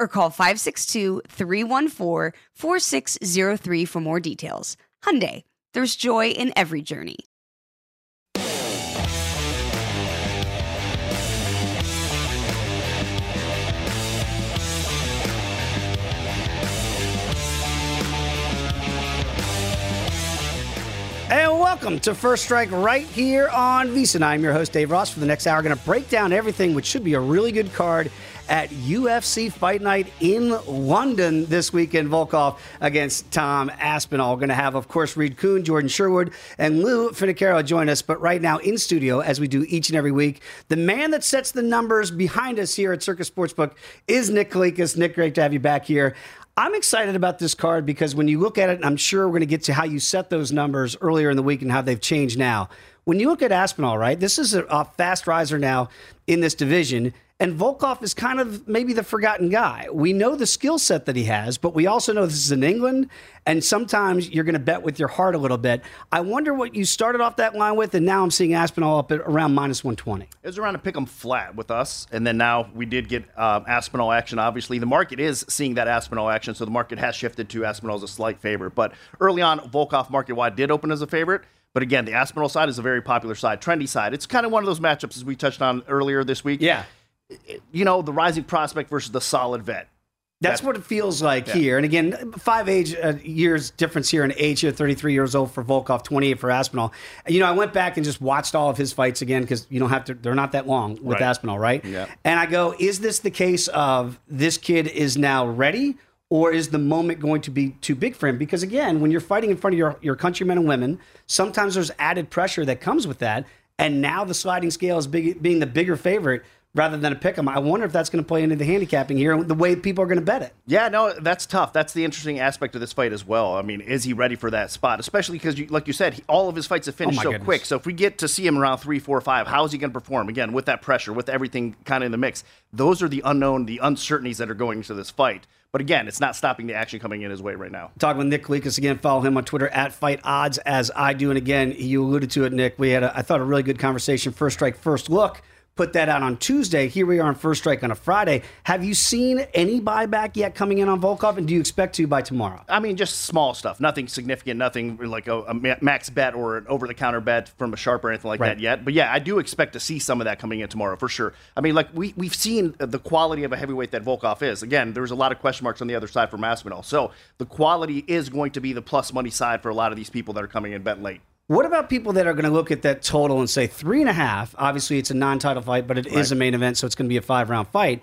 or call 562-314-4603 for more details. Hyundai, there's joy in every journey. And welcome to First Strike right here on VSiN. I'm your host, Dave Ross. For the next hour, going to break down everything, which should be a really good card at UFC Fight Night in London this weekend. Volkov against Tom Aspinall. Going to have, of course, Reed Kuhn, Jordan Sherwood, and Lou Finocchiaro join us. But right now in studio, as we do each and every week, the man that sets the numbers behind us here at Circa Sportsbook is Nick Kalikas. Nick, great to have you back here. I'm excited about this card because when you look at it, I'm sure we're going to get to how you set those numbers earlier in the week and how they've changed now. When you look at Aspinall, right, this is a, a fast riser now in this division. And Volkov is kind of maybe the forgotten guy. We know the skill set that he has, but we also know this is in England. And sometimes you're going to bet with your heart a little bit. I wonder what you started off that line with, and now I'm seeing Aspinall up at around minus 120. It was around to pick him flat with us, and then now we did get um, Aspinall action. Obviously, the market is seeing that Aspinall action, so the market has shifted to Aspinall as a slight favorite. But early on, Volkov market wide did open as a favorite. But again, the Aspinall side is a very popular side, trendy side. It's kind of one of those matchups as we touched on earlier this week. Yeah. You know, the rising prospect versus the solid vet. That's what it feels like yeah. here. And again, five age uh, years difference here in age here, 33 years old for Volkov, 28 for Aspinall. You know, I went back and just watched all of his fights again because you don't have to, they're not that long with right. Aspinall, right? Yeah. And I go, is this the case of this kid is now ready? Or is the moment going to be too big for him? Because again, when you're fighting in front of your, your countrymen and women, sometimes there's added pressure that comes with that. And now the sliding scale is big, being the bigger favorite rather than a pick 'em. I wonder if that's going to play into the handicapping here and the way people are going to bet it. Yeah, no, that's tough. That's the interesting aspect of this fight as well. I mean, is he ready for that spot? Especially because, like you said, he, all of his fights have finished oh so goodness. quick. So if we get to see him around three, four, five, how is he going to perform? Again, with that pressure, with everything kind of in the mix. Those are the unknown, the uncertainties that are going into this fight. But again, it's not stopping the action coming in his way right now. Talking with Nick Kalikas again. Follow him on Twitter at Fight Odds as I do. And again, you alluded to it, Nick. We had, a, I thought, a really good conversation. First strike, first look put that out on Tuesday. Here we are on First Strike on a Friday. Have you seen any buyback yet coming in on Volkov, and do you expect to by tomorrow? I mean, just small stuff, nothing significant, nothing like a, a max bet or an over the counter bet from a sharp or anything like right. that yet. But yeah, I do expect to see some of that coming in tomorrow for sure. I mean, like we we've seen the quality of a heavyweight that Volkov is. Again, there's a lot of question marks on the other side for Masvidal, so the quality is going to be the plus money side for a lot of these people that are coming in bet late. What about people that are going to look at that total and say three and a half? Obviously, it's a non-title fight, but it right. is a main event, so it's going to be a five-round fight.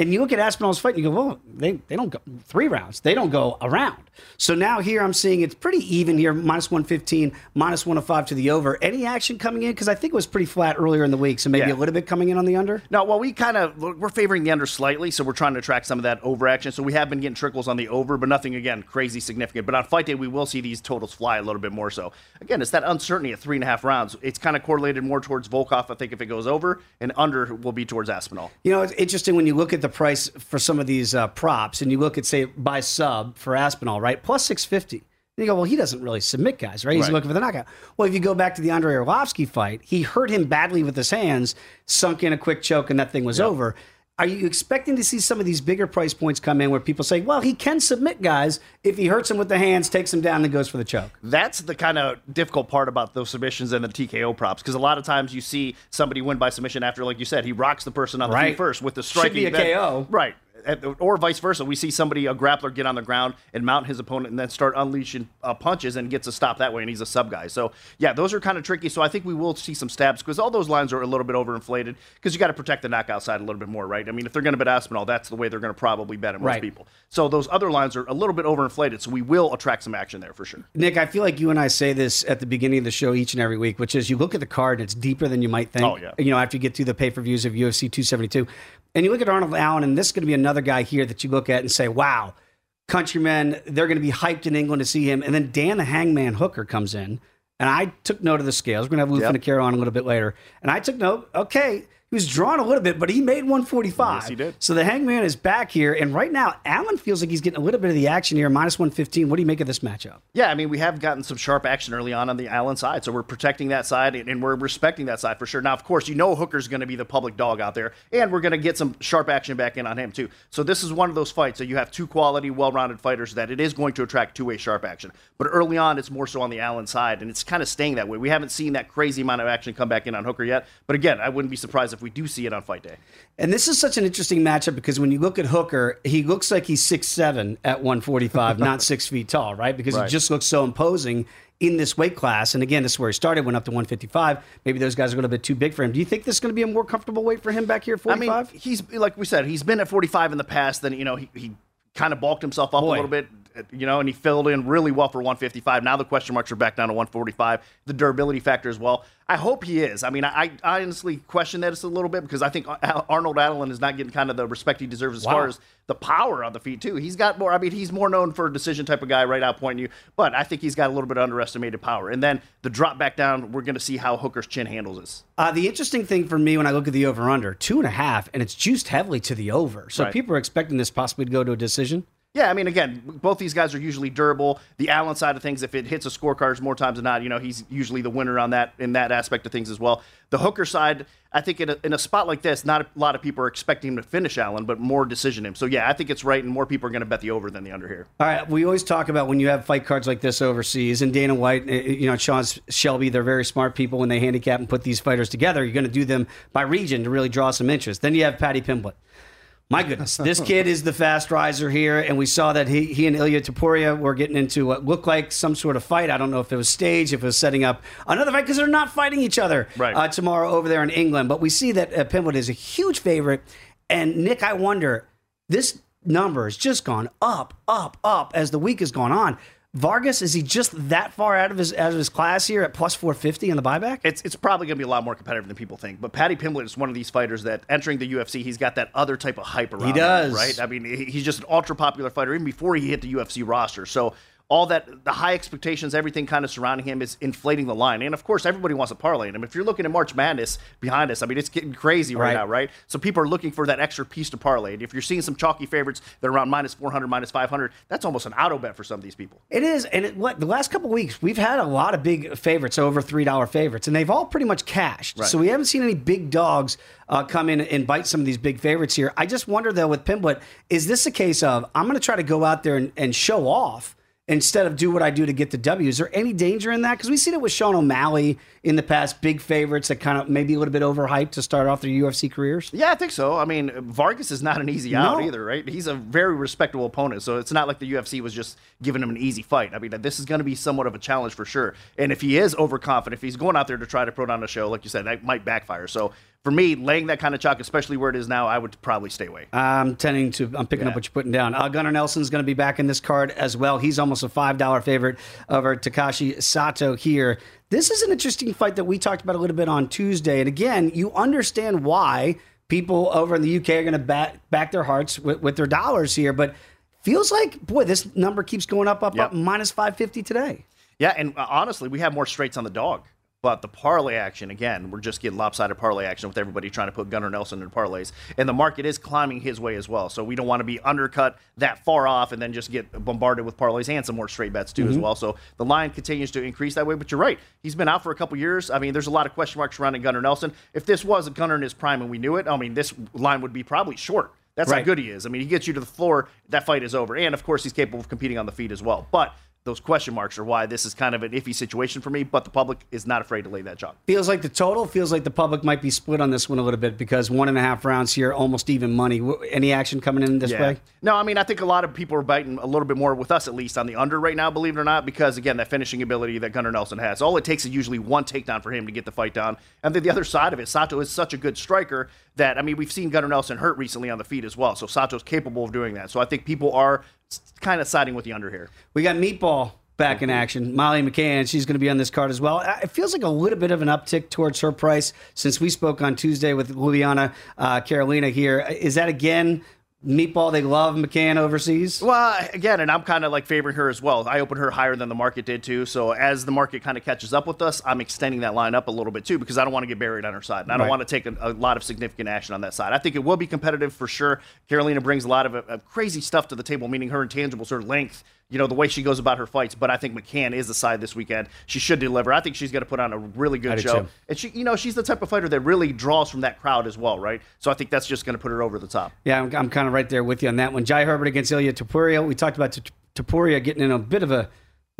And you look at Aspinall's fight and you go, well, they, they don't go three rounds. They don't go around. So now here I'm seeing it's pretty even here, minus 115, minus 105 to the over. Any action coming in? Because I think it was pretty flat earlier in the week. So maybe yeah. a little bit coming in on the under? No, well, we kind of, we're favoring the under slightly. So we're trying to track some of that over action. So we have been getting trickles on the over, but nothing, again, crazy significant. But on fight day, we will see these totals fly a little bit more so. Again, it's that uncertainty at three and a half rounds. It's kind of correlated more towards Volkov, I think, if it goes over, and under will be towards Aspinall. You know, it's interesting when you look at the price for some of these uh, props, and you look at say by sub for Aspinall, right? Plus six fifty. And you go, well, he doesn't really submit guys, right? He's right. looking for the knockout. Well, if you go back to the Andrei Arlovsky fight, he hurt him badly with his hands, sunk in a quick choke, and that thing was yep. over. Are you expecting to see some of these bigger price points come in where people say, well, he can submit guys if he hurts him with the hands, takes him down, and goes for the choke? That's the kind of difficult part about those submissions and the TKO props because a lot of times you see somebody win by submission after, like you said, he rocks the person on the Right. feet first with the striking. Should be a KO. Right. Or vice versa. We see somebody, a grappler, get on the ground and mount his opponent and then start unleashing uh, punches and gets a stop that way, and he's a sub guy. So, yeah, those are kind of tricky. So, I think we will see some stabs because all those lines are a little bit overinflated because you got to protect the knockout side a little bit more, right? I mean, if they're going to bet Aspinall, that's the way they're going to probably bet it, most Right. people. So, those other lines are a little bit overinflated. So, we will attract some action there for sure. Nick, I feel like you and I say this at the beginning of the show each and every week, which is you look at the card and it's deeper than you might think. Oh, yeah. You know, after you get through the pay per views of UFC 272. And you look at Arnold Allen, and this is going to be another guy here that you look at and say, wow, countrymen, they're going to be hyped in England to see him. And then Dan the Hangman Hooker comes in, and I took note of the scales. We're going to have Lou Yep. Finocchiaro on a little bit later. And I took note, okay, he was drawn a little bit, but he made 145. Yes, he did. So the Hangman is back here. And right now, Allen feels like he's getting a little bit of the action here, minus 115. What do you make of this matchup? Yeah, I mean, we have gotten some sharp action early on on the Allen side, so we're protecting that side and, we're respecting that side for sure. Now, of course, you know Hooker's going to be the public dog out there, and we're going to get some sharp action back in on him too. So this is one of those fights that you have two quality, well-rounded fighters that it is going to attract two-way sharp action. But early on, it's more so on the Allen side, and it's kind of staying that way. We haven't seen that crazy amount of action come back in on Hooker yet, but again, I wouldn't be surprised if we do see it on fight day. And this is such an interesting matchup because when you look at Hooker, he looks like he's six seven at 145, not six feet tall, right? Because Right. he just looks so imposing in this weight class. And again, this is where he started, went up to 155. Maybe those guys are a little bit too big for him. Do you think this is going to be a more comfortable weight for him back here at 45? I mean, he's like we said, he's been at 45 in the past. Then you know he, he kind of bulked himself up Boy. a little bit, you know, and he filled in really well for 155. Now the question marks are back down to 145. The durability factor as well. I hope he is. I mean, I, I honestly question that just a little bit because I think Arnold Allen is not getting kind of the respect he deserves as Wow. far as the power on the feet too. He's got more. I mean, he's more known for a decision type of guy, right out pointing you. But I think he's got a little bit of underestimated power. And then the drop back down, we're going to see how Hooker's chin handles this. Uh, the interesting thing for me when I look at the over under, two and a half, and it's juiced heavily to the over. So Right. people are expecting this possibly to go to a decision. Yeah, I mean, again, both these guys are usually durable. The Allen side of things, if it hits a scorecards more times than not, you know, he's usually the winner on that in that aspect of things as well. The Hooker side, I think in a, in a spot like this, not a lot of people are expecting him to finish Allen, but more decision him. So yeah, I think it's right, and more people are going to bet the over than the under here. All right, we always talk about when you have fight cards like this overseas, and Dana White, uh, you know, Sean Shelby, they're very smart people when they handicap and put these fighters together. You're going to do them by region to really draw some interest. Then you have Paddy Pimblett. My goodness, this kid is the fast riser here, and we saw that he, he and Ilya Topuria were getting into what looked like some sort of fight. I don't know if it was staged, if it was setting up another fight, because they're not fighting each other Right. uh, tomorrow over there in England. But we see that uh, Pimblett is a huge favorite. And Nick, I wonder, this number has just gone up, up, up as the week has gone on. Vargas, is he just that far out of his out of his class here at plus 450 on the buyback? It's it's probably going to be a lot more competitive than people think. But Paddy Pimblett is one of these fighters that entering the UFC, he's got that other type of hype around. him, does. right? I mean, he's just an ultra popular fighter even before he hit the UFC roster. So all that the high expectations, everything kind of surrounding him is inflating the line. And of course, everybody wants to parlay in him. If you're looking at March Madness behind us, I mean, it's getting crazy right, Right. now, right? So people are looking for that extra piece to parlay. And if you're seeing some chalky favorites that are around minus 400, minus 500, that's almost an auto bet for some of these people. It is, and it, what the last couple weeks we've had a lot of big favorites, over three dollar favorites, and they've all pretty much cashed. Right. So we haven't seen any big dogs uh, come in and bite some of these big favorites here. I just wonder though with Pimblett, is this a case of I'm going to try to go out there and, and show off? Instead of do what I do to get the W, is there any danger in that? Because we've seen it with Sean O'Malley in the past, big favorites that kind of maybe a little bit overhyped to start off their UFC careers. Yeah, I think so. I mean, Vargas is not an easy out No. either, right? He's a very respectable opponent, so it's not like the UFC was just giving him an easy fight. I mean, this is going to be somewhat of a challenge for sure. And if he is overconfident, if he's going out there to try to put on a show, like you said, that might backfire. So for me, laying that kind of chalk, especially where it is now, I would probably stay away. I'm tending to. I'm picking up what you're putting down. Uh, Gunnar Nelson's going to be back in this card as well. He's almost a five dollar favorite over Takashi Sato here. This is an interesting fight that we talked about a little bit on Tuesday. And again, you understand why people over in the UK are going to back back their hearts with, with their dollars here, but feels like boy, this number keeps going up, up, Yep. up. Minus five fifty today. Yeah, and uh, honestly, we have more straights on the dog. But the parlay action, again, we're just getting lopsided parlay action with everybody trying to put Gunnar Nelson in parlays. And the market is climbing his way as well. So we don't want to be undercut that far off and then just get bombarded with parlays and some more straight bets too mm-hmm. as well. So the line continues to increase that way. But you're right. He's been out for a couple years. I mean, there's a lot of question marks surrounding Gunnar Nelson. If this was a Gunnar in his prime and we knew it, I mean, this line would be probably short. That's right. how good he is. I mean, he gets you to the floor, that fight is over. And of course, he's capable of competing on the feet as well. But those question marks are why this is kind of an iffy situation for me, but the public is not afraid to lay that chalk. Feels like the total feels like the public might be split on this one a little bit because one and a half rounds here, almost even money. Any action coming in this yeah. way? No, I mean I think a lot of people are biting a little bit more with us at least on the under right now, believe it or not, because again that finishing ability that Gunnar Nelson has. All it takes is usually one takedown for him to get the fight down, and then the other side of it, Sato is such a good striker that I mean we've seen Gunnar Nelson hurt recently on the feet as well, so Sato's capable of doing that. So I think people are kind of siding with the under here. We got Meatball back in action. Molly McCann, she's going to be on this card as well. It feels like a little bit of an uptick towards her price since we spoke on Tuesday with Juliana uh, Carolina here. Is that again Meatball, they love McCann overseas. Well, again, and I'm kind of like favoring her as well. I opened her higher than the market did too. So as the market kind of catches up with us, I'm extending that line up a little bit too because I don't want to get buried on her side. And I don't right. want to take a, a, lot of significant action on that side. I think it will be competitive for sure. Carolina brings a lot of uh, crazy stuff to the table, meaning her intangibles, her length, you know, the way she goes about her fights. But I think McCann is the side this weekend. She should deliver. I think she's going to put on a really good show. And she, you know, she's the type of fighter that really draws from that crowd as well, right? So I think that's just going to put her over the top. Yeah, I'm, I'm kind of right there with you on that one. Jai Herbert against Ilya Topuria. We talked about Topuria getting in a bit of a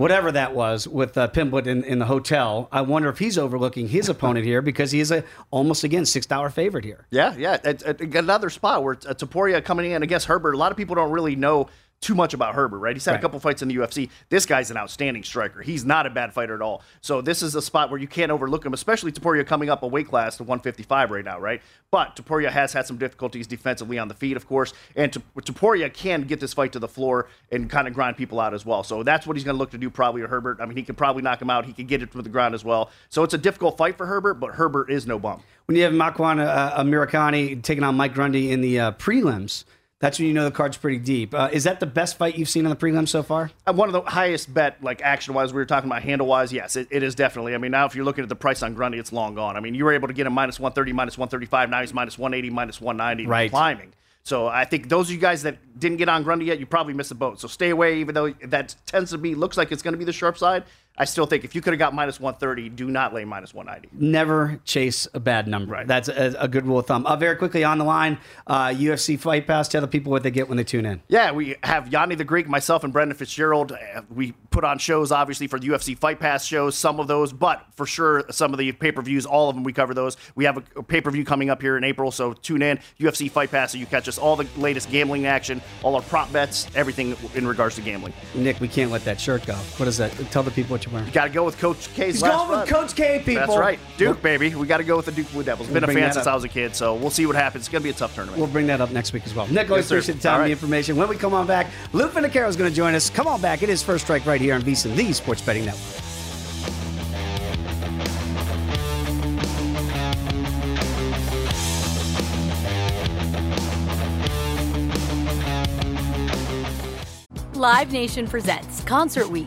whatever that was with uh, Pimblett in, in the hotel. I wonder if he's overlooking his opponent here because he is a almost again six dollar favorite here. Yeah, yeah. At, at another spot where uh, Topuria coming in against Herbert. A lot of people don't really know too much about Herbert, right? He's had right. a couple fights in the UFC. This guy's an outstanding striker. He's not a bad fighter at all. So this is a spot where you can't overlook him, especially Topuria coming up a weight class to 155 right now, right? But Topuria has had some difficulties defensively on the feet, of course, and Topuria can get this fight to the floor and kind of grind people out as well. So that's what he's going to look to do probably to Herbert. I mean, he could probably knock him out. He could get it to the ground as well. So it's a difficult fight for Herbert, but Herbert is no bum. When you have Makwan uh, taking on Mike Grundy in the uh, prelims – that's when you know the card's pretty deep. Uh, is that the best fight you've seen on the prelim so far? Uh, one of the highest bet, like action wise, we were talking about handle wise. Yes, it, it is definitely. I mean, now if you're looking at the price on Grundy, it's long gone. I mean, you were able to get him minus 130, minus 135. Now he's minus 180, minus 190, right. climbing. So I think those of you guys that didn't get on Grundy yet, you probably missed the boat. So stay away, even though that tends to be looks like it's going to be the sharp side. I still think if you could have got minus 130, do not lay minus 190. Never chase a bad number. Right. That's a, a good rule of thumb. Uh, very quickly on the line, uh, UFC Fight Pass. Tell the people what they get when they tune in. Yeah, we have Yanni the Greek, myself, and Brendan Fitzgerald. Uh, we put on shows, obviously, for the UFC Fight Pass shows, some of those, but for sure, some of the pay per views, all of them, we cover those. We have a, pay per view coming up here in April, so tune in. UFC Fight Pass, so you catch us all the latest gambling action, all our prop bets, everything in regards to gambling. Nick, we can't let that shirt go. What is that? Tell the people what you're wearing. You got to go with Coach Coach K's He's last going run. with Coach K, people. That's right. Duke, baby. We got to go with the Duke Blue Devils. We'll Been a fan since I was a kid, so we'll see what happens. It's going to be a tough tournament. We'll bring that up next week as well. Nick, always yes, appreciate the time and the information. When we come on back, Luke Finocchiaro is going to join us. Come on back. It is First Strike right here on VSiN, the Sports Betting Network. Live Nation presents Concert Week.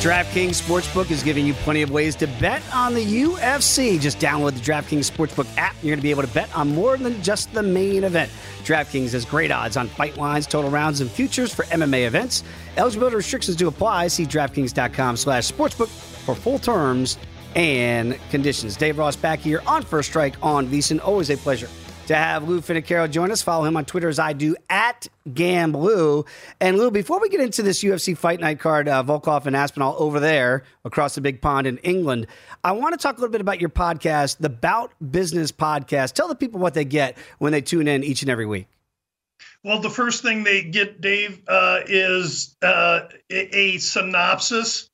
DraftKings Sportsbook is giving you plenty of ways to bet on the UFC. Just download the DraftKings Sportsbook app. You're going to be able to bet on more than just the main event. DraftKings has great odds on fight lines, total rounds, and futures for MMA events. Eligibility restrictions do apply. See DraftKings.com slash sportsbook for full terms and conditions. Dave Ross back here on First Strike on VSiN. Always a pleasure to have Lou Finocchiaro join us. Follow him on Twitter as I do at GamBlue. And Lou, before we get into this UFC Fight Night card, uh, Volkov and Aspinall over there across the big pond in England, I want to talk a little bit about your podcast, the Bout Business Podcast. Tell the people what they get when they tune in each and every week. Well, the first thing they get, Dave, uh, is uh, a synopsis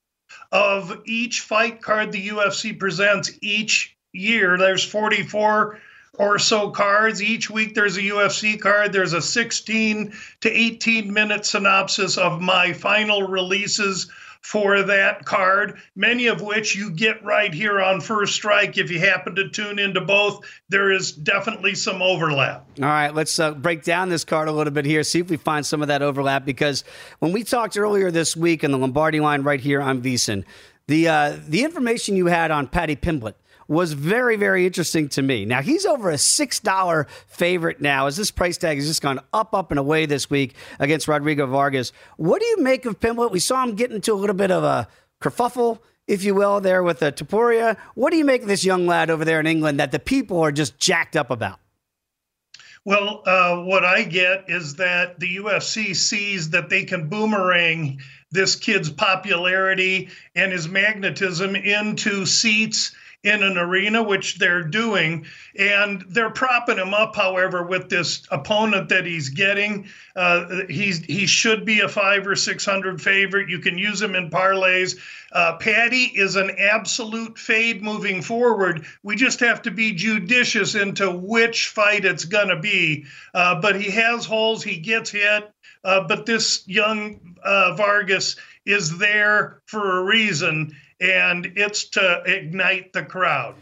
of each fight card the UFC presents each year. There's 44 or so cards. Each week there's a UFC card. There's a 16 to 18 minute synopsis of my final releases for that card, many of which you get right here on First Strike. If you happen to tune into both, there is definitely some overlap. All right, let's uh, break down this card a little bit here, see if we find some of that overlap. Because when we talked earlier this week in the Lombardi line right here on VSiN, the uh, the information you had on Paddy Pimblett was very, very interesting to me. Now, he's over a $6 favorite now as this price tag has just gone up, up, and away this week against Rodrigo Vargas. What do you make of Pimblett? We saw him get into a little bit of a kerfuffle, if you will, there with the Topuria. What do you make of this young lad over there in England that the people are just jacked up about? Well, uh, what I get is that the UFC sees that they can boomerang this kid's popularity and his magnetism into seats in an arena, which they're doing. And they're propping him up, however, with this opponent that he's getting. Uh, he's he should be a five or six hundred favorite. You can use him in parlays. Uh, Paddy is an absolute fade moving forward. We just have to be judicious into which fight it's gonna be. Uh, but he has holes. He gets hit. Uh, but this young uh, Vargas is there for a reason and it's to ignite the crowd.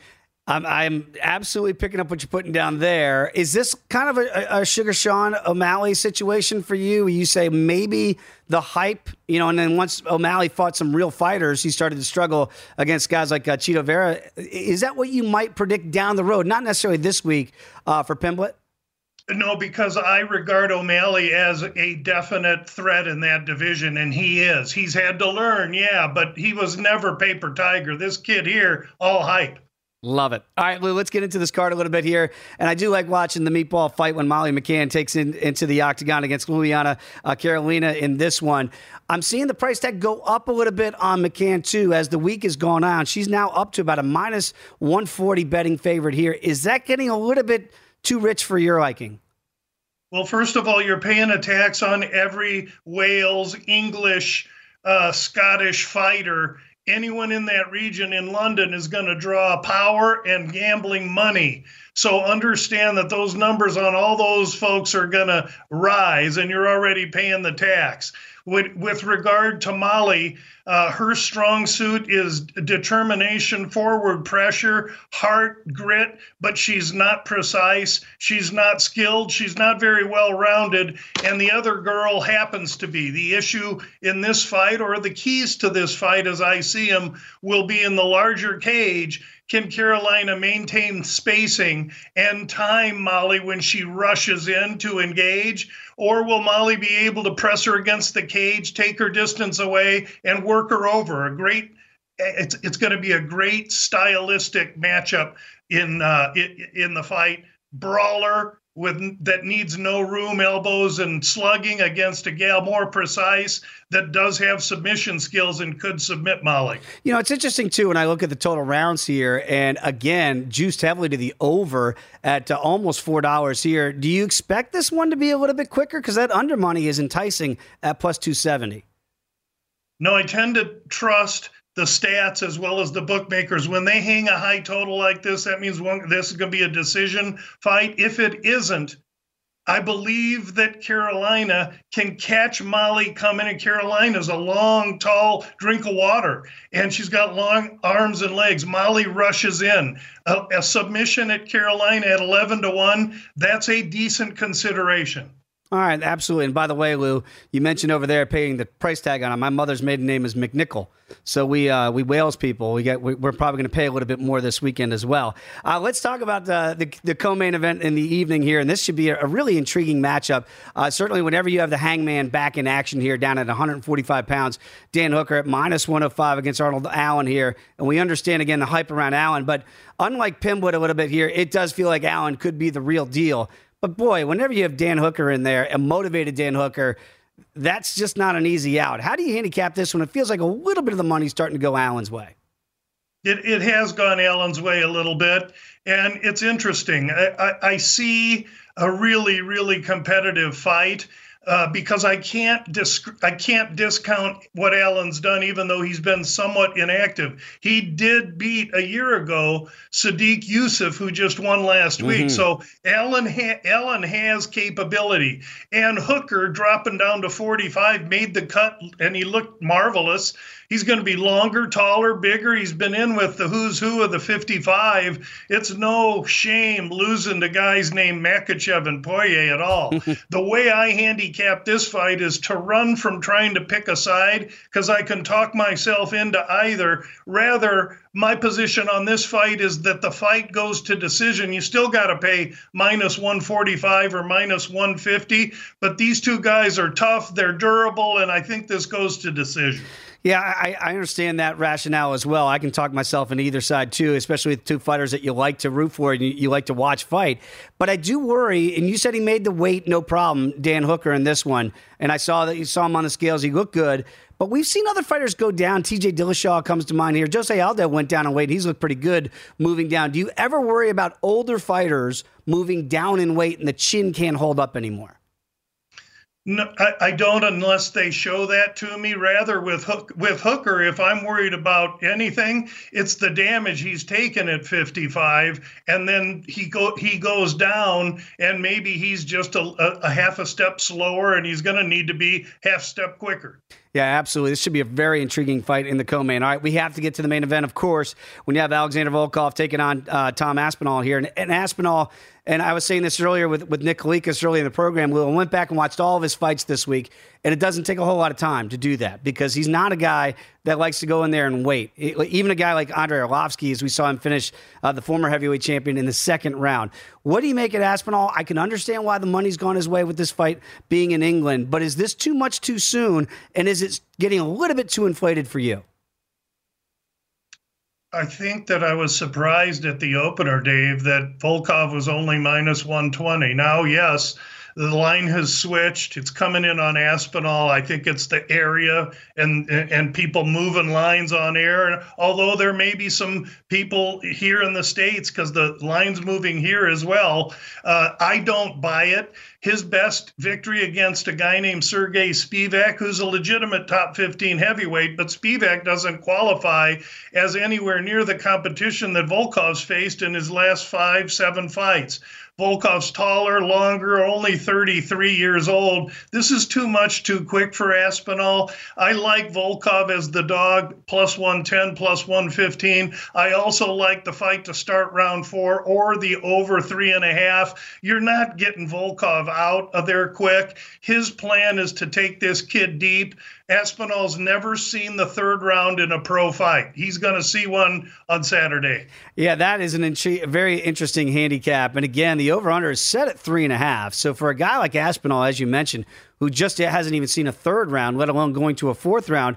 I'm, I'm absolutely picking up what you're putting down there. Is this kind of a, a Sugar Sean O'Malley situation for you? You say maybe the hype, you know, and then once O'Malley fought some real fighters, he started to struggle against guys like uh, Chito Vera. Is that what you might predict down the road? Not necessarily this week uh, for Pimblett? No, because I regard O'Malley as a definite threat in that division, and he is. He's had to learn, yeah, but he was never paper tiger. This kid here, all hype. Love it. All right, Lou, let's get into this card a little bit here. And I do like watching the meatball fight when Molly McCann takes in, into the octagon against Juliana uh, Carolina in this one. I'm seeing the price tag go up a little bit on McCann, too, as the week has gone on. She's now up to about a minus 140 betting favorite here. Is that getting a little bit too rich for your liking? Well, first of all, you're paying a tax on every Wales, English, uh, Scottish fighter. Anyone in that region in London is going to draw power and gambling money. So understand that those numbers on all those folks are going to rise, and you're already paying the tax. With, with regard to Molly, uh, her strong suit is determination, forward pressure, heart, grit, but she's not precise. She's not skilled. She's not very well rounded. And the other girl happens to be. The issue in this fight, or the keys to this fight as I see them, will be in the larger cage can Carolina maintain spacing and time Molly when she rushes in to engage? Or will Molly be able to press her against the cage, take her distance away, and work her over? A great, it's, it's going to be a great stylistic matchup in, uh, in the fight. Brawler, with that needs no room, elbows and slugging against a gal more precise that does have submission skills and could submit Molly. You know, it's interesting too when I look at the total rounds here, and again, juiced heavily to the over at uh, almost four dollars here. Do you expect this one to be a little bit quicker? Because that under money is enticing at plus two seventy. No, I tend to trust the stats as well as the bookmakers. When they hang a high total like this, that means one, this is going to be a decision fight. If it isn't, I believe that Carolina can catch Molly coming, and Carolina's a long, tall drink of water, and she's got long arms and legs. Molly rushes in. A, a submission at Carolina at 11 to 1, that's a decent consideration. All right, absolutely. And by the way, Lou, you mentioned over there paying the price tag on it. My mother's maiden name is McNichol, so we uh, we Wales people. We get we're probably going to pay a little bit more this weekend as well. Uh, let's talk about the, the, the co-main event in the evening here, and this should be a, a really intriguing matchup. Uh, certainly, whenever you have the Hangman back in action here, down at 145 pounds, Dan Hooker at minus 105 against Arnold Allen here, and we understand again the hype around Allen, but unlike Pimblett a little bit here, it does feel like Allen could be the real deal. But boy, whenever you have Dan Hooker in there, a motivated Dan Hooker, that's just not an easy out. How do you handicap this when it feels like a little bit of the money's starting to go Allen's way? It, it has gone Allen's way a little bit. And it's interesting. I, I, I see a really, really competitive fight uh, because I can't dis- I can't discount what Allen's done, even though he's been somewhat inactive. He did beat a year ago Sodiq Yusuff, who just won last mm-hmm. week. So Allen ha- Allen has capability, and Hooker dropping down to 45 made the cut, and he looked marvelous. He's going to be longer, taller, bigger. He's been in with the who's who of the 55. It's no shame losing to guys named Makhachev and Poirier at all. the way I handicap this fight is to run from trying to pick a side because I can talk myself into either. Rather, my position on this fight is that the fight goes to decision. You still got to pay minus 145 or minus 150, but these two guys are tough, they're durable, and I think this goes to decision. Yeah, I, I, understand that rationale as well. I can talk myself in either side too, especially with two fighters that you like to root for and you, you, like to watch fight. But I do worry, and you said he made the weight no problem, Dan Hooker in this one, and I saw that you saw him on the scales. He looked good. But we've seen other fighters go down. TJ Dillashaw comes to mind here. Jose Aldo went down in weight. He's looked pretty good moving down. Do you ever worry about older fighters moving down in weight and the chin can't hold up anymore? No, I, I, don't unless they show that to me. Rather, with Hook, with Hooker, if I'm worried about anything, it's the damage he's taken at 55, and then he go he goes down, and maybe he's just a, a, half a step slower, and he's going to need to be half step quicker. Yeah, absolutely. This should be a very intriguing fight in the co-main. All right, we have to get to the main event, of course, when you have Alexander Volkov taking on uh, Tom Aspinall here. And, and Aspinall and I was saying this earlier with, with Nick Kalikas earlier in the program. We went back and watched all of his fights this week, and it doesn't take a whole lot of time to do that because he's not a guy that likes to go in there and wait. Even a guy like Andrei Arlovsky, as we saw him finish uh, the former heavyweight champion in the second round. What do you make at Aspinall? I can understand why the money's gone his way with this fight being in England, but is this too much too soon? And is it getting a little bit too inflated for you? I think that I was surprised at the opener, Dave, that Volkov was only minus 120. Now, yes, the line has switched. It's coming in on Aspinall. I think it's the area and and people moving lines on air. Although there may be some people here in the states because the line's moving here as well. Uh, I don't buy it. His best victory against a guy named Sergey Spivak, who's a legitimate top 15 heavyweight, but Spivak doesn't qualify as anywhere near the competition that Volkov's faced in his last five, seven fights. Volkov's taller, longer, only 33 years old. This is too much too quick for Aspinall. I like Volkov as the dog, plus 110, plus 115. I also like the fight to start round four or the over three and a half. You're not getting Volkov out of there quick. His plan is to take this kid deep. Aspinall's never seen the third round in a pro fight. He's going to see one on Saturday. Yeah, that is an in- very interesting handicap. And again, the over under is set at three and a half. So for a guy like Aspinall, as you mentioned, who just hasn't even seen a third round, let alone going to a fourth round,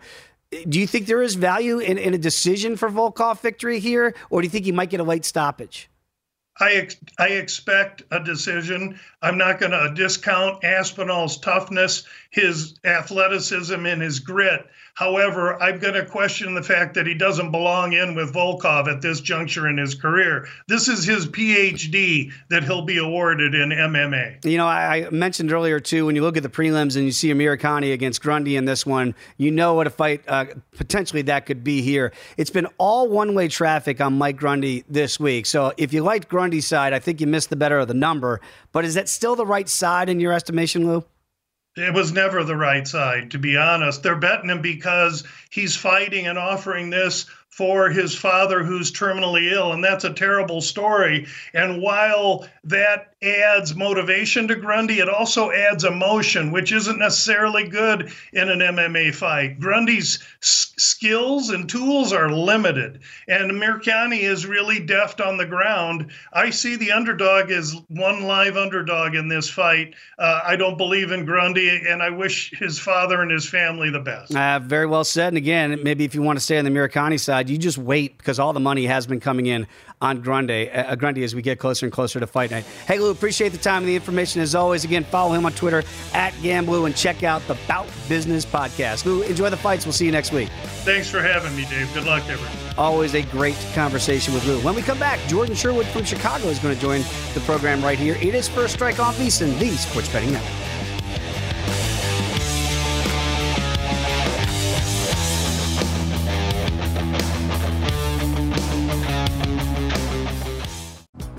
do you think there is value in, in a decision for Volkov victory here, or do you think he might get a late stoppage? I ex- I expect a decision. I'm not going to discount Aspinall's toughness, his athleticism, and his grit. However, I'm going to question the fact that he doesn't belong in with Volkov at this juncture in his career. This is his PhD that he'll be awarded in MMA. You know, I mentioned earlier too, when you look at the prelims and you see Amirkhani against Grundy in this one, you know what a fight uh, potentially that could be here. It's been all one way traffic on Mike Grundy this week. So if you liked Grundy's side, I think you missed the better of the number. But is that still the right side in your estimation, Lou? It was never the right side, to be honest. They're betting him because he's fighting and offering this for his father who's terminally ill. And that's a terrible story. And while that adds motivation to Grundy, it also adds emotion, which isn't necessarily good in an MMA fight. Grundy's s- skills and tools are limited, and Amirkhani is really deft on the ground. I see the underdog as one live underdog in this fight. Uh, I don't believe in Grundy, and I wish his father and his family the best. Uh, very well said. And again, maybe if you want to stay on the Amirkhani side, you just wait because all the money has been coming in on Grundy, uh, Grundy as we get closer and closer to fight night. Hey, Lou, appreciate the time and the information as always. Again, follow him on Twitter at Gamblu and check out the Bout Business podcast. Lou, enjoy the fights. We'll see you next week. Thanks for having me, Dave. Good luck, everyone. Always a great conversation with Lou. When we come back, Jordan Sherwood from Chicago is going to join the program right here. It is First Strike on VSiN, the Sports Betting Network.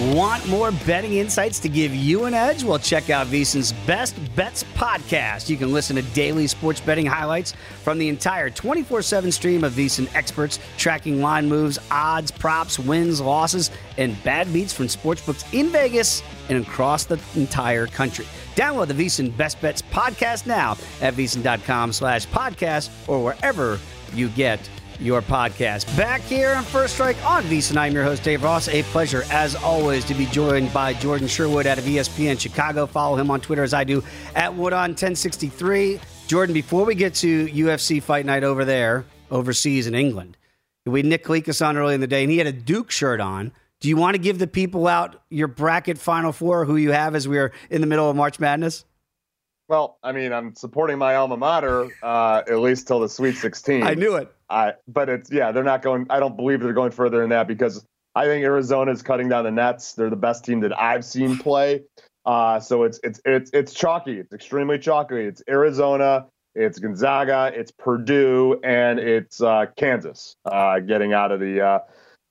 Want more betting insights to give you an edge? Well, check out VSiN's Best Bets podcast. You can listen to daily sports betting highlights from the entire 24 7 stream of VSiN experts tracking line moves, odds, props, wins, losses, and bad beats from sportsbooks in Vegas and across the entire country. Download the VSiN Best Bets podcast now at VSiN.com slash podcast or wherever you get your podcast. Back here on First Strike on VSiN. I'm your host, Dave Ross. A pleasure, as always, to be joined by Jordan Sherwood out of ESPN Chicago. Follow him on Twitter as I do at Woodon1063. Jordan, before we get to UFC Fight Night over there, overseas in England, we had Nick Kalikas on early in the day, and he had a Duke shirt on. Do you want to give the people out your bracket Final Four, who you have as we are in the middle of March Madness? Well, I mean, I'm supporting my alma mater uh, at least till the Sweet 16. I knew it. I, but it's yeah, they're not going. I don't believe they're going further than that because I think Arizona is cutting down the nets. They're the best team that I've seen play. Uh, so it's it's it's it's chalky. It's extremely chalky. It's Arizona, it's Gonzaga, it's Purdue, and it's uh, Kansas uh, getting out of the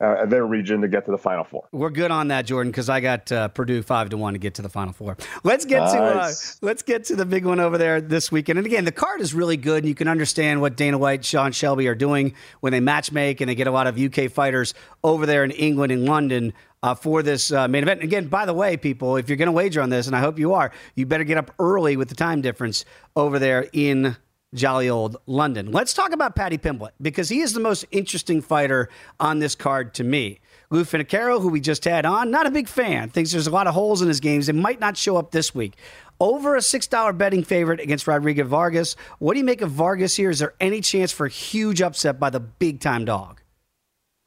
uh, their region to get to the Final Four. We're good on that, Jordan, because I got uh, Purdue five to one to get to the Final Four. Let's get nice. to uh, let's get to the big one over there this weekend. And again, the card is really good, and you can understand what Dana White, Sean Shelby are doing when they match make and they get a lot of UK fighters over there in England and London. Uh, for this uh, main event. And again, by the way, people, if you're going to wager on this, and I hope you are, you better get up early with the time difference over there in jolly old London. Let's talk about Paddy Pimblett because he is the most interesting fighter on this card to me. Lou Finocchiaro, who we just had on, not a big fan. Thinks there's a lot of holes in his games. It might not show up this week. Over a $6 betting favorite against Rodrigo Vargas. What do you make of Vargas here? Is there any chance for a huge upset by the big time dog?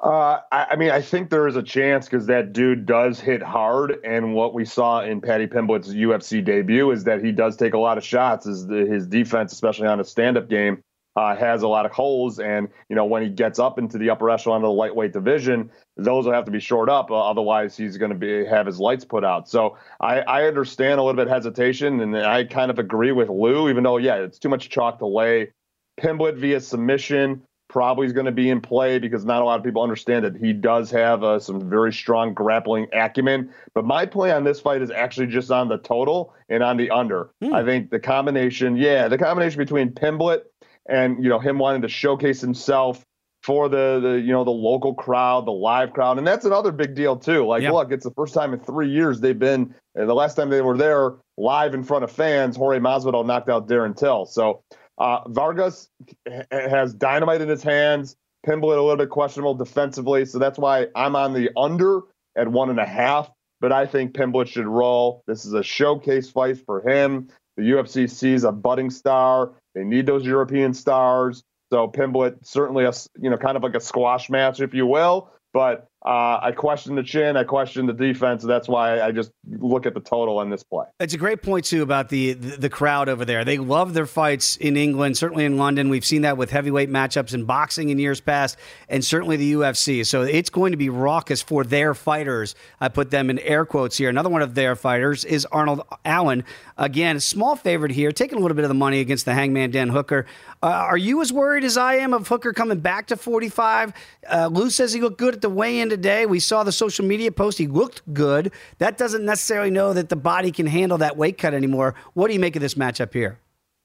Uh, I, I, mean, I think there is a chance because that dude does hit hard, and what we saw in Paddy Pimblett's UFC debut is that he does take a lot of shots. Is his defense, especially on a stand-up game, uh, has a lot of holes, and you know when he gets up into the upper echelon of the lightweight division, those will have to be shored up. Uh, otherwise, he's going to be have his lights put out. So I, I understand a little bit hesitation, and I kind of agree with Lou, even though yeah, it's too much chalk to lay. Pimblett via submission probably is going to be in play because not a lot of people understand that he does have uh, some very strong grappling acumen. But my play on this fight is actually just on the total and on the under. Hmm. I think the combination, yeah, the combination between Pimblett and you know him wanting to showcase himself for the, the you know the local crowd, the live crowd, and that's another big deal too. Like, look, it's the first time in three years they've been. the last time they were there live in front of fans, Jorge Masvidal knocked out Darren Till. So uh, Vargas has dynamite in his hands. Pimblett a little bit questionable defensively, so that's why I'm on the under at one and a half. But I think Pimblett should roll. This is a showcase fight for him. The UFC sees a budding star. They need those European stars. So Pimblett certainly a you know kind of like a squash match, if you will. But uh, I question the chin. I question the defense. That's why I just look at the total on this play. It's a great point too about the, the, crowd over there. They love their fights in England, certainly in London. We've seen that with heavyweight matchups in boxing in years past, and certainly the UFC. So it's going to be raucous for their fighters. I put them in air quotes here. Another one of their fighters is Arnold Allen. Again, small favorite here, taking a little bit of the money against the Hangman Dan Hooker. Uh, are you as worried as I am of Hooker coming back to 45? Uh, Lou says he looked good at the weigh-in today. We saw the social media post. He looked good. That doesn't necessarily know that the body can handle that weight cut anymore. What do you make of this matchup here?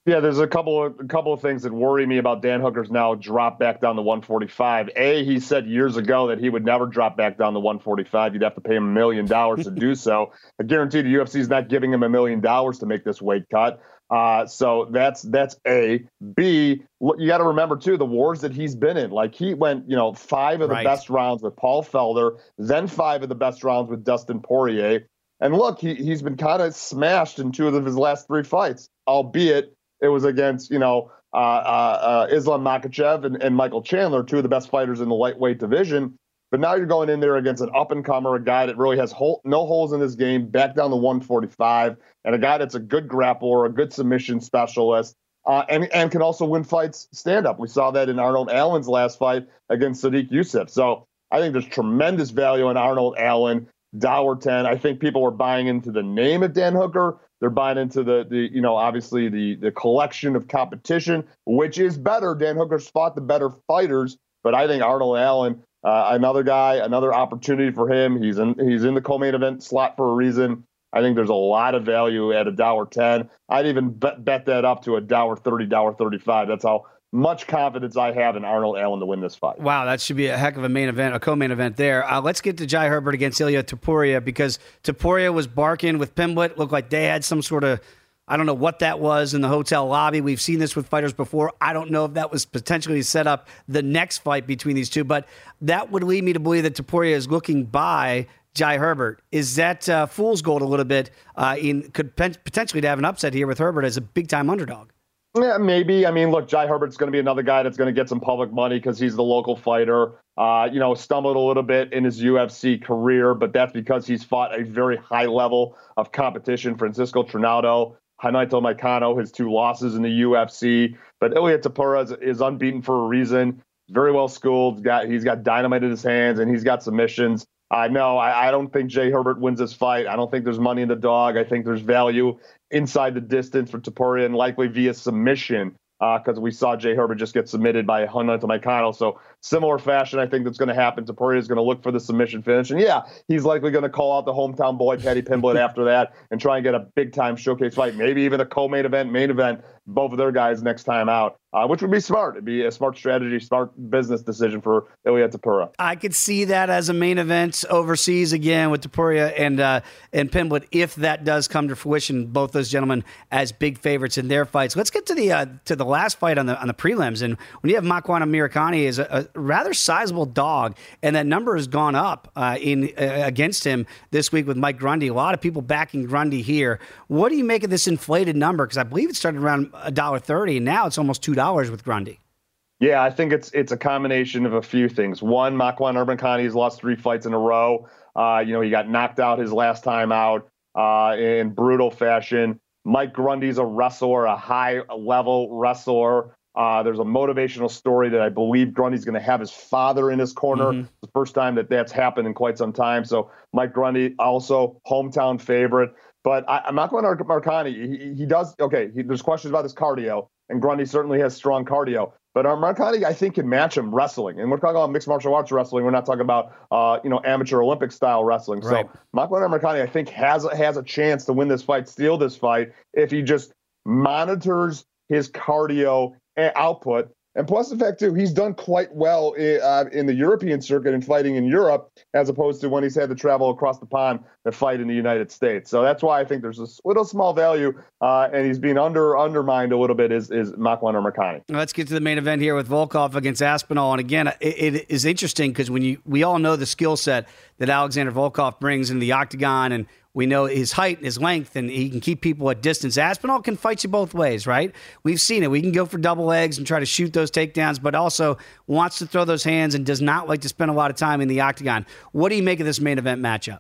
Yeah, there's a couple of a couple of things that worry me about Dan Hooker's now drop back down to 145. A, he said years ago that he would never drop back down to 145. You'd have to pay him a million dollars to do so. I guarantee the UFC is not giving him a million dollars to make this weight cut. Uh, so that's that's A. B. You got to remember too the wars that he's been in. Like he went, you know, five of the right. best rounds with Paul Felder, then five of the best rounds with Dustin Poirier. And look, he he's been kind of smashed in two of his last three fights, albeit it was against you know uh, uh, uh, Islam Makhachev and, and Michael Chandler, two of the best fighters in the lightweight division. But now you're going in there against an up and comer, a guy that really has hole, no holes in his game, back down to 145, and a guy that's a good grappler, a good submission specialist, uh, and and can also win fights stand up. We saw that in Arnold Allen's last fight against Sodiq Yusuff. So I think there's tremendous value in Arnold Allen. Dower 10. I think people are buying into the name of Dan Hooker. They're buying into the, the you know, obviously the the collection of competition, which is better. Dan Hooker's fought the better fighters, but I think Arnold Allen uh, another guy, another opportunity for him. He's in he's in the co-main event slot for a reason. I think there's a lot of value at a dollar ten. I'd even bet, bet that up to a dollar thirty, dollar thirty-five. That's how much confidence I have in Arnold Allen to win this fight. Wow, that should be a heck of a main event, a co-main event there. Uh, let's get to Jai Herbert against Ilia Topuria because Topuria was barking with Pimblett. Looked like they had some sort of I don't know what that was in the hotel lobby. We've seen this with fighters before. I don't know if that was potentially set up the next fight between these two, but that would lead me to believe that Topuria is looking by Jai Herbert. Is that uh, fool's gold a little bit? Uh, in could potentially to have an upset here with Herbert as a big time underdog. Yeah, maybe. I mean, look, Jai Herbert's going to be another guy that's going to get some public money because he's the local fighter. Uh, you know, stumbled a little bit in his UFC career, but that's because he's fought a very high level of competition. Francisco Trinaldo Renato Moicano, his two losses in the UFC. But Ilia Topuria is, is, unbeaten for a reason. Very well schooled. Got he's got dynamite in his hands and he's got submissions. I know. I, I, don't think Jai Herbert wins this fight. I don't think there's money in the dog. I think there's value inside the distance for Topuria and likely via submission because uh, we saw Jai Herbert just get submitted by Renato Moicano. So similar fashion, I think that's going to happen. Topuria is going to look for the submission finish. And yeah, he's likely going to call out the hometown boy, Paddy Pimblett, after that and try and get a big time showcase fight, maybe even a co main event, main event, both of their guys next time out uh, which would be smart. It'd be a smart strategy, smart business decision for Ilia Topuria. I could see that as a main event overseas again with Topuria and uh, and Pimblett if that does come to fruition. Both those gentlemen as big favorites in their fights. Let's get to the uh, to the last fight on the on the prelims. And when you have Makwan Amirkhani is a, a, rather sizable dog, and that number has gone up uh, in uh, against him this week with Mike Grundy. A lot of people backing Grundy here. What do you make of this inflated number? Because I believe it started around a dollar thirty, and now it's almost two dollars with Grundy. Yeah, I think it's it's a combination of a few things. One, Makwan Amirkhani has lost three fights in a row. Uh, you know, he got knocked out his last time out uh, in brutal fashion. Mike Grundy's a wrestler, a high level wrestler. Uh, there's a motivational story that I believe Grundy's going to have his father in his corner. Mm-hmm. the first time that that's happened in quite some time. So Mike Grundy, also hometown favorite. But I, Makwan Amirkhani, he, he does okay. He, there's questions about his cardio and Grundy certainly has strong cardio. But Amirkhani, I think, can match him wrestling. And we're talking about mixed martial arts wrestling. We're not talking about, uh, you know, amateur Olympic style wrestling. Right. So Makwan Amirkhani, I think, has has a chance to win this fight, steal this fight, if he just monitors his cardio and output and plus the fact too, he's done quite well in, uh, in the European circuit and fighting in Europe, as opposed to when he's had to travel across the pond to fight in the United States. So that's why I think there's a little small value, uh, and he's being under undermined a little bit. Is is Makwan Amirkhani? Let's get to the main event here with Volkov against Aspinall, and again, it, it is interesting because when you we all know the skill set that Alexander Volkov brings in the octagon and we know his height, and his length, and he can keep people at distance. Aspinall can fight you both ways, right? We've seen it. We can go for double legs and try to shoot those takedowns, but also wants to throw those hands and does not like to spend a lot of time in the octagon. What do you make of this main event matchup?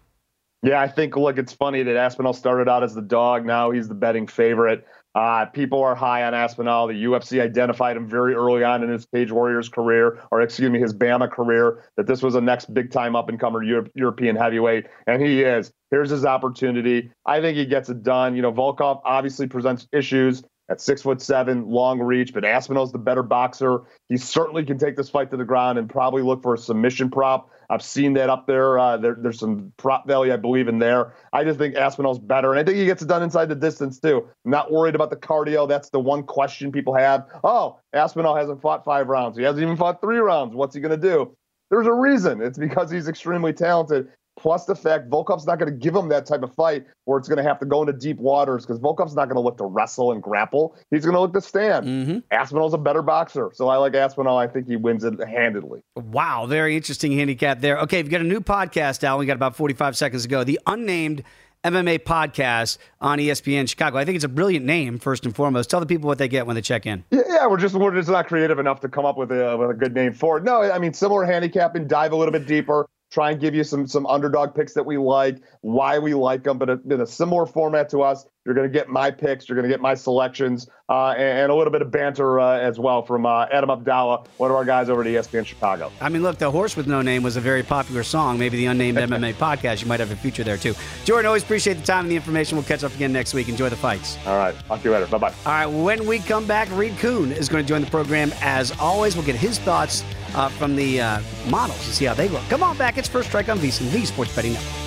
Yeah, I think, look, it's funny that Aspinall started out as the dog. Now he's the betting favorite. Uh, people are high on Aspinall. The UFC identified him very early on in his Cage Warriors career, or excuse me, his BAMMA career, that this was a next big time up and comer Euro- European heavyweight, and he is. Here's his opportunity. I think he gets it done. You know, Volkov obviously presents issues at six foot seven, long reach, but Aspinall's the better boxer. He certainly can take this fight to the ground and probably look for a submission prop. I've seen that up there. Uh, there there's some prop value, I believe, in there. I just think Aspinall's better, and I think he gets it done inside the distance too. I'm not worried about the cardio. That's the one question people have. Oh, Aspinall hasn't fought five rounds. He hasn't even fought three rounds. What's he going to do? There's a reason. It's because he's extremely talented plus the fact Volkov's not going to give him that type of fight where it's going to have to go into deep waters because Volkov's not going to look to wrestle and grapple. He's going to look to stand. Mm-hmm. Aspinall's a better boxer. So I like Aspinall. I think he wins it handedly. Wow. Very interesting handicap there. Okay, we've got a new podcast out. We got about 45 seconds to go. The unnamed MMA podcast on ESPN Chicago. I think it's a brilliant name, first and foremost. Tell the people what they get when they check in. Yeah, we're just we're just not creative enough to come up with a, with a good name for it. No, I mean similar handicapping, dive a little bit deeper try and give you some some underdog picks that we like, why we like them, but in a similar format to us. You're going to get my picks, you're going to get my selections, uh, and, and, a little bit of banter uh, as well from uh, Adam Abdallah, one of our guys over at ESPN Chicago. I mean, look, the horse with no name was a very popular song. Maybe the unnamed MMA podcast, you might have a future there too. Jordan, always appreciate the time and the information. We'll catch up again next week. Enjoy the fights. All right, talk to you later. Bye bye. All right, when we come back, Reed Kuhn is going to join the program as always. We'll get his thoughts uh, from the uh, models and see how they look. Come on back. It's First Strike on VSiN, the Sports Betting Network.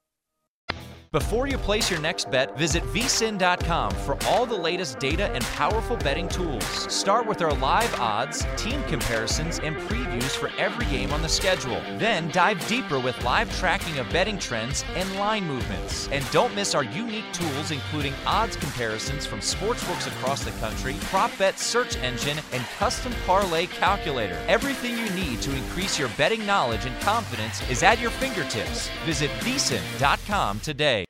Before you place your next bet, visit vsin.com for all the latest data and powerful betting tools. Start with our live odds, team comparisons, and previews for every game on the schedule. Then dive deeper with live tracking of betting trends and line movements. And don't miss our unique tools, including odds comparisons from sportsbooks across the country, prop bet search engine, and custom parlay calculator. Everything you need to increase your betting knowledge and confidence is at your fingertips. Visit vsin.com today.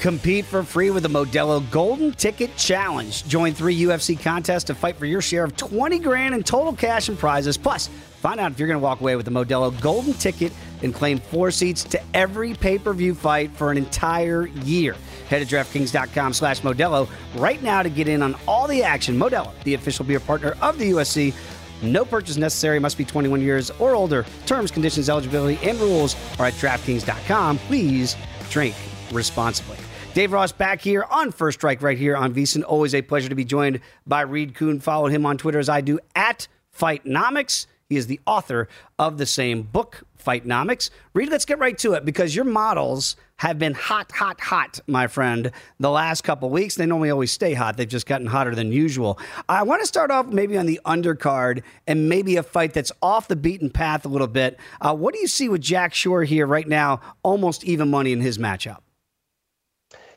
Compete for free with the Modelo Golden Ticket Challenge. Join three UFC contests to fight for your share of 20 grand in total cash and prizes. Plus, find out if you're going to walk away with the Modelo Golden Ticket and claim four seats to every pay-per-view fight for an entire year. Head to DraftKings.com slash Modelo right now to get in on all the action. Modelo, the official beer partner of the UFC. No purchase necessary. Must be 21 years or older. Terms, conditions, eligibility, and rules are at DraftKings.com. Please drink responsibly. Dave Ross back here on First Strike right here on VSiN. Always a pleasure to be joined by Reed Kuhn. Follow him on Twitter as I do at Fightnomics. He is the author of the same book, Fightnomics. Reed, let's get right to it because your models have been hot, hot, hot, my friend, the last couple weeks. They normally always stay hot. They've just gotten hotter than usual. I want to start off maybe on the undercard and maybe a fight that's off the beaten path a little bit. Uh, what do you see with Jack Shore here right now? Almost even money in his matchup.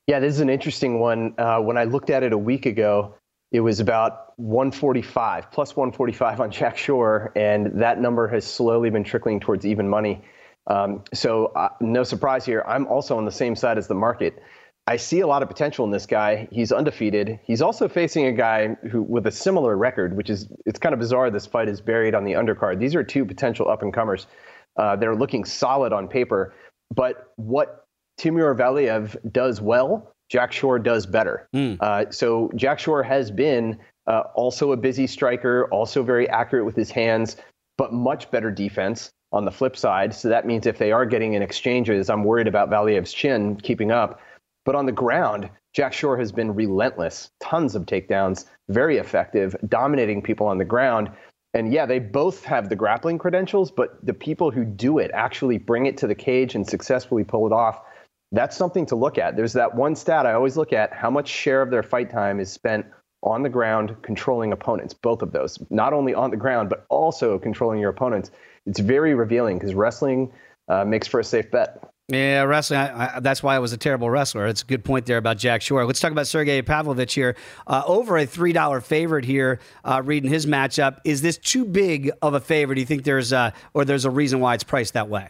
Yeah, this is an interesting one. Uh, when I looked at it a week ago, it was about 145 plus 145 on Jack Shore, and that number has slowly been trickling towards even money. Um, so uh, no surprise here. I'm also on the same side as the market. I see a lot of potential in this guy. He's undefeated. He's also facing a guy who with a similar record, which is it's kind of bizarre. This fight is buried on the undercard. These are two potential up and comers. Uh, they're looking solid on paper, but what Timur Valiev does well, Jack Shore does better. Mm. Uh, so Jack Shore has been uh, also a busy striker, also very accurate with his hands, but much better defense on the flip side. So that means if they are getting in exchanges, I'm worried about Valiev's chin keeping up. But on the ground, Jack Shore has been relentless, tons of takedowns, very effective, dominating people on the ground. And yeah, they both have the grappling credentials, but the people who do it actually bring it to the cage and successfully pull it off that's something to look at. There's that one stat I always look at how much share of their fight time is spent on the ground controlling opponents, both of those, not only on the ground, but also controlling your opponents. It's very revealing because wrestling uh, makes for a safe bet. Yeah, wrestling. I, I, that's why I was a terrible wrestler. It's a good point there about Jack Shore. Let's talk about Sergey Pavlovich here. Uh, over a three dollar favorite here, uh, reading his matchup. Is this too big of a favor? Do you think there's a, or there's a reason why it's priced that way?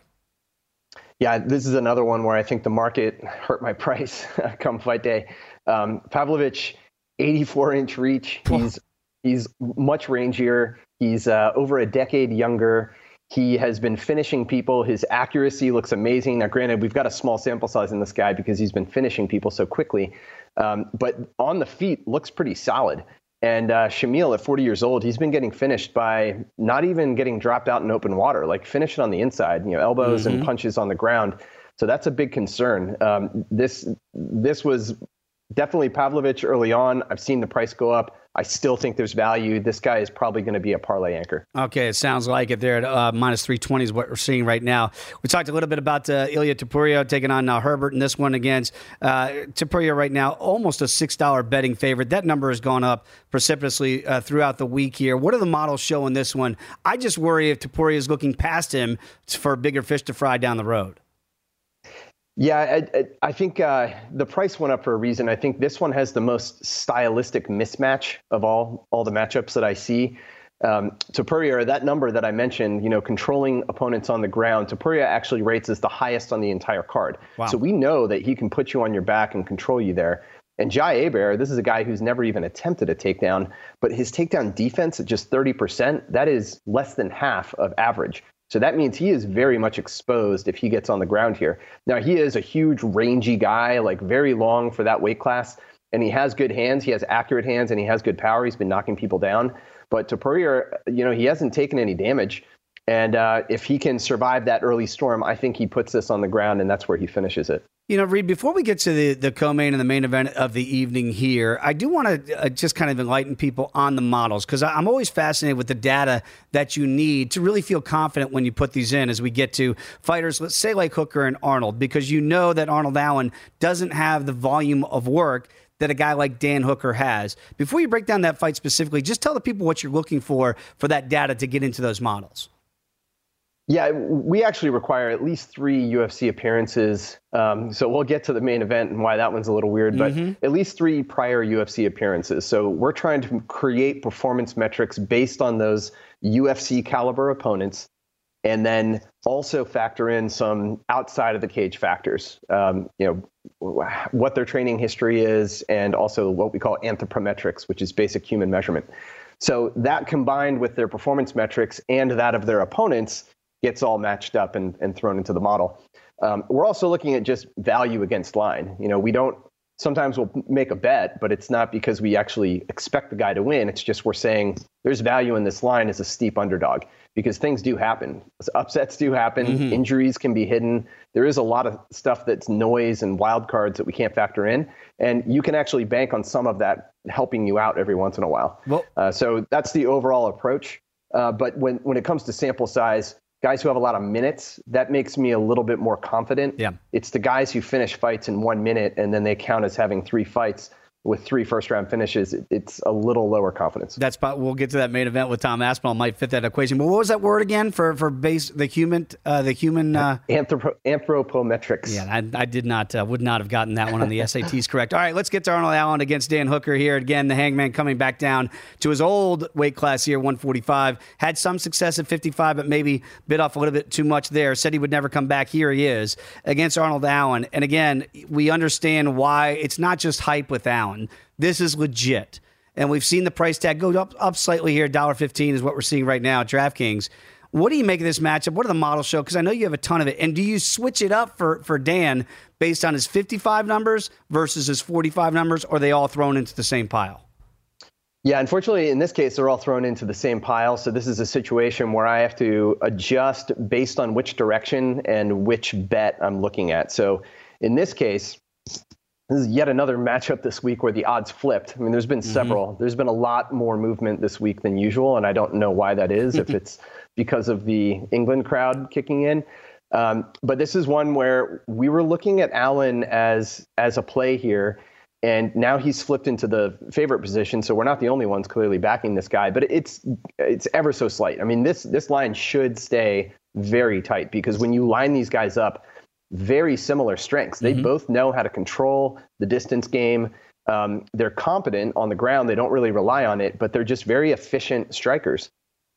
Yeah, this is another one where I think the market hurt my price come fight day. Um, Pavlovich, 84 inch reach. He's he's much rangier. He's uh, over a decade younger. He has been finishing people. His accuracy looks amazing. Now, granted, we've got a small sample size in this guy because he's been finishing people so quickly. Um, but on the feet, looks pretty solid. And uh, Shamil, at 40 years old, he's been getting finished by not even getting dropped out in open water, like finishing on the inside, you know, elbows mm-hmm. and punches on the ground. So that's a big concern. Um, this this was definitely Pavlovich early on. I've seen the price go up. I still think there's value. This guy is probably going to be a parlay anchor. Okay, it sounds like it there at uh, minus 320 is what we're seeing right now. We talked a little bit about uh, Ilya Topuria taking on uh, Herbert in this one against uh, Topuria right now, almost a $6 betting favorite. That number has gone up precipitously uh, throughout the week here. What are the models showing this one? I just worry if Topuria is looking past him for bigger fish to fry down the road. Yeah, I, I think uh, the price went up for a reason. I think this one has the most stylistic mismatch of all all the matchups that I see. Um, Topuria, that number that I mentioned, you know, controlling opponents on the ground, Topuria actually rates as the highest on the entire card. Wow. So we know that he can put you on your back and control you there. And Jai Herbert, this is a guy who's never even attempted a takedown, but his takedown defense at just 30%, that is less than half of average. So that means he is very much exposed if he gets on the ground here. Now, he is a huge, rangy guy, like very long for that weight class, and he has good hands. He has accurate hands, and he has good power. He's been knocking people down. But Topuria, you know, he hasn't taken any damage. And uh, if he can survive that early storm, I think he puts this on the ground, and that's where he finishes it. You know, Reed, before we get to the, the co main and the main event of the evening here, I do want to uh, just kind of enlighten people on the models because I'm always fascinated with the data that you need to really feel confident when you put these in as we get to fighters, let's say like Hooker and Arnold, because you know that Arnold Allen doesn't have the volume of work that a guy like Dan Hooker has. Before you break down that fight specifically, just tell the people what you're looking for for that data to get into those models. Yeah, we actually require at least three UFC appearances. Um, so we'll get to the main event and why that one's a little weird, but mm-hmm. at least three prior UFC appearances. So we're trying to create performance metrics based on those UFC caliber opponents, and then also factor in some outside of the cage factors. Um, you know, what their training history is, and also what we call anthropometrics, which is basic human measurement. So that combined with their performance metrics and that of their opponents gets all matched up and, and thrown into the model. Um, we're also looking at just value against line. You know, we don't sometimes we'll make a bet, but it's not because we actually expect the guy to win. It's just we're saying there's value in this line as a steep underdog because things do happen. Upsets do happen. Mm-hmm. Injuries can be hidden. There is a lot of stuff that's noise and wild cards that we can't factor in, and you can actually bank on some of that helping you out every once in a while. Well, uh, so that's the overall approach. Uh, but when when it comes to sample size, guys who have a lot of minutes, that makes me a little bit more confident. Yeah. It's the guys who finish fights in one minute and then they count as having three fights with three first round finishes, it's a little lower confidence. That's we'll get to that main event with Tom Aspinall might fit that equation. But what was that word again for for base the human uh, the human uh... Anthropo, anthropometrics? Yeah, I, I did not uh, would not have gotten that one on the SATs correct. All right, let's get to Arnold Allen against Dan Hooker here again. The Hangman coming back down to his old weight class here, 145. Had some success at 55, but maybe bit off a little bit too much there. Said he would never come back. Here he is against Arnold Allen. And again, we understand why it's not just hype with Allen. This is legit. And we've seen the price tag go up, up slightly here. $1.15 is what we're seeing right now at DraftKings. What do you make of this matchup? What do the models show? Because I know you have a ton of it. And do you switch it up for, for Dan based on his 55 numbers versus his 45 numbers, or are they all thrown into the same pile? Yeah, unfortunately, in this case, they're all thrown into the same pile. So this is a situation where I have to adjust based on which direction and which bet I'm looking at. So in this case, this is yet another matchup this week where the odds flipped. I mean, there's been mm-hmm. several. Mm-hmm. There's been a lot more movement this week than usual, and I don't know why that is. if it's because of the England crowd kicking in, um, but this is one where we were looking at Allen as as a play here, and now he's flipped into the favorite position. So we're not the only ones clearly backing this guy, but it's it's ever so slight. I mean, this this line should stay very tight because when you line these guys up very similar strengths. They mm-hmm. both know how to control the distance game. Um, they're competent on the ground. They don't really rely on it, but they're just very efficient strikers.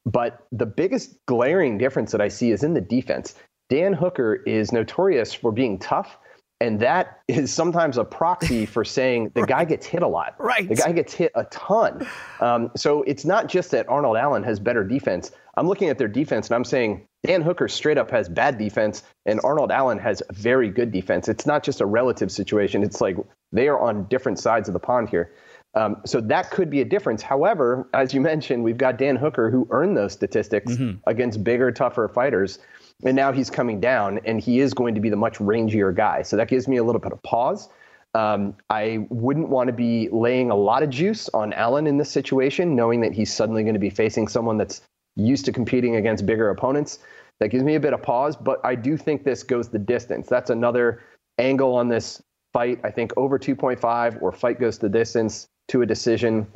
But the biggest glaring difference that I see is in the defense. Dan Hooker is notorious for being tough, and that is sometimes a proxy for saying the right. guy gets hit a lot. Right. The guy gets hit a ton. Um, so it's not just that Arnold Allen has better defense. I'm looking at their defense and I'm saying Dan Hooker straight up has bad defense, and Arnold Allen has very good defense. It's not just a relative situation. It's like they are on different sides of the pond here. Um, so that could be a difference. However, as you mentioned, we've got Dan Hooker who earned those statistics mm-hmm. against bigger, tougher fighters. And now he's coming down, and he is going to be the much rangier guy. So that gives me a little bit of pause. Um, I wouldn't want to be laying a lot of juice on Allen in this situation, knowing that he's suddenly going to be facing someone that's used to competing against bigger opponents. That gives me a bit of pause, but I do think this goes the distance. That's another angle on this fight. I think over 2.5 or fight goes the distance to a decision.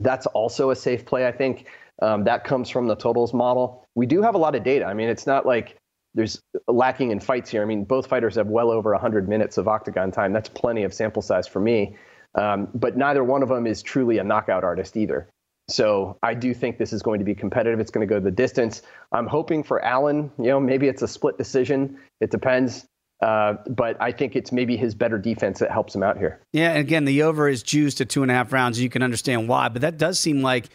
That's also a safe play, I think. Um, that comes from the totals model. We do have a lot of data. I mean, it's not like there's lacking in fights here. I mean, both fighters have well over 100 minutes of octagon time. That's plenty of sample size for me. Um, but neither one of them is truly a knockout artist either. So I do think this is going to be competitive. It's going to go the distance. I'm hoping for Allen. You know, maybe it's a split decision. It depends. Uh, but I think it's maybe his better defense that helps him out here. Yeah, and again, the over is juiced to two and a half rounds. You can understand why, but that does seem like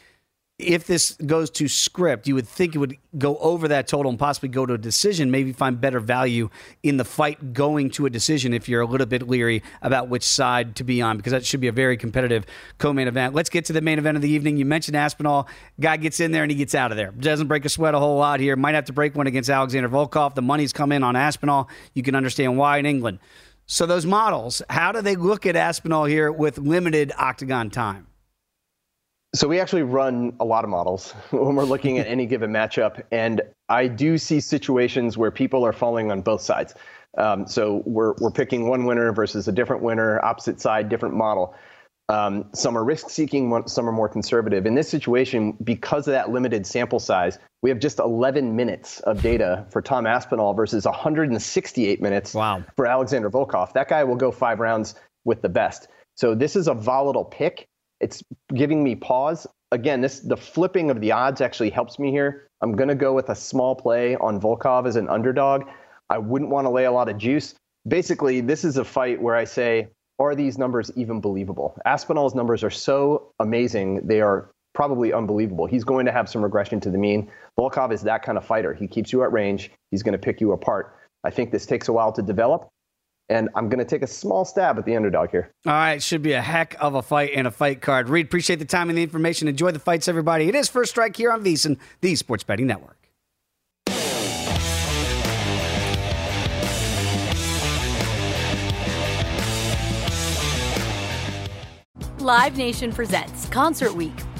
if this goes to script, you would think it would go over that total and possibly go to a decision, maybe find better value in the fight going to a decision if you're a little bit leery about which side to be on, because that should be a very competitive co main event. Let's get to the main event of the evening. You mentioned Aspinall. Guy gets in there and he gets out of there. Doesn't break a sweat a whole lot here. Might have to break one against Alexander Volkov. The money's come in on Aspinall. You can understand why in England. So, those models, how do they look at Aspinall here with limited octagon time? So we actually run a lot of models when we're looking at any given matchup, and I do see situations where people are falling on both sides. Um, so we're we're picking one winner versus a different winner, opposite side, different model. Um, some are risk seeking, some are more conservative. In this situation, because of that limited sample size, we have just 11 minutes of data for Tom Aspinall versus 168 minutes wow. for Alexander Volkov. That guy will go five rounds with the best. So this is a volatile pick it's giving me pause. Again, this the flipping of the odds actually helps me here. I'm going to go with a small play on Volkov as an underdog. I wouldn't want to lay a lot of juice. Basically, this is a fight where I say, are these numbers even believable? Aspinall's numbers are so amazing, they are probably unbelievable. He's going to have some regression to the mean. Volkov is that kind of fighter. He keeps you at range, he's going to pick you apart. I think this takes a while to develop and I'm going to take a small stab at the underdog here. All right, should be a heck of a fight and a fight card. Reed, appreciate the time and the information. Enjoy the fights, everybody. It is First Strike here on VSiN, the Sports Betting Network. Live Nation presents Concert Week.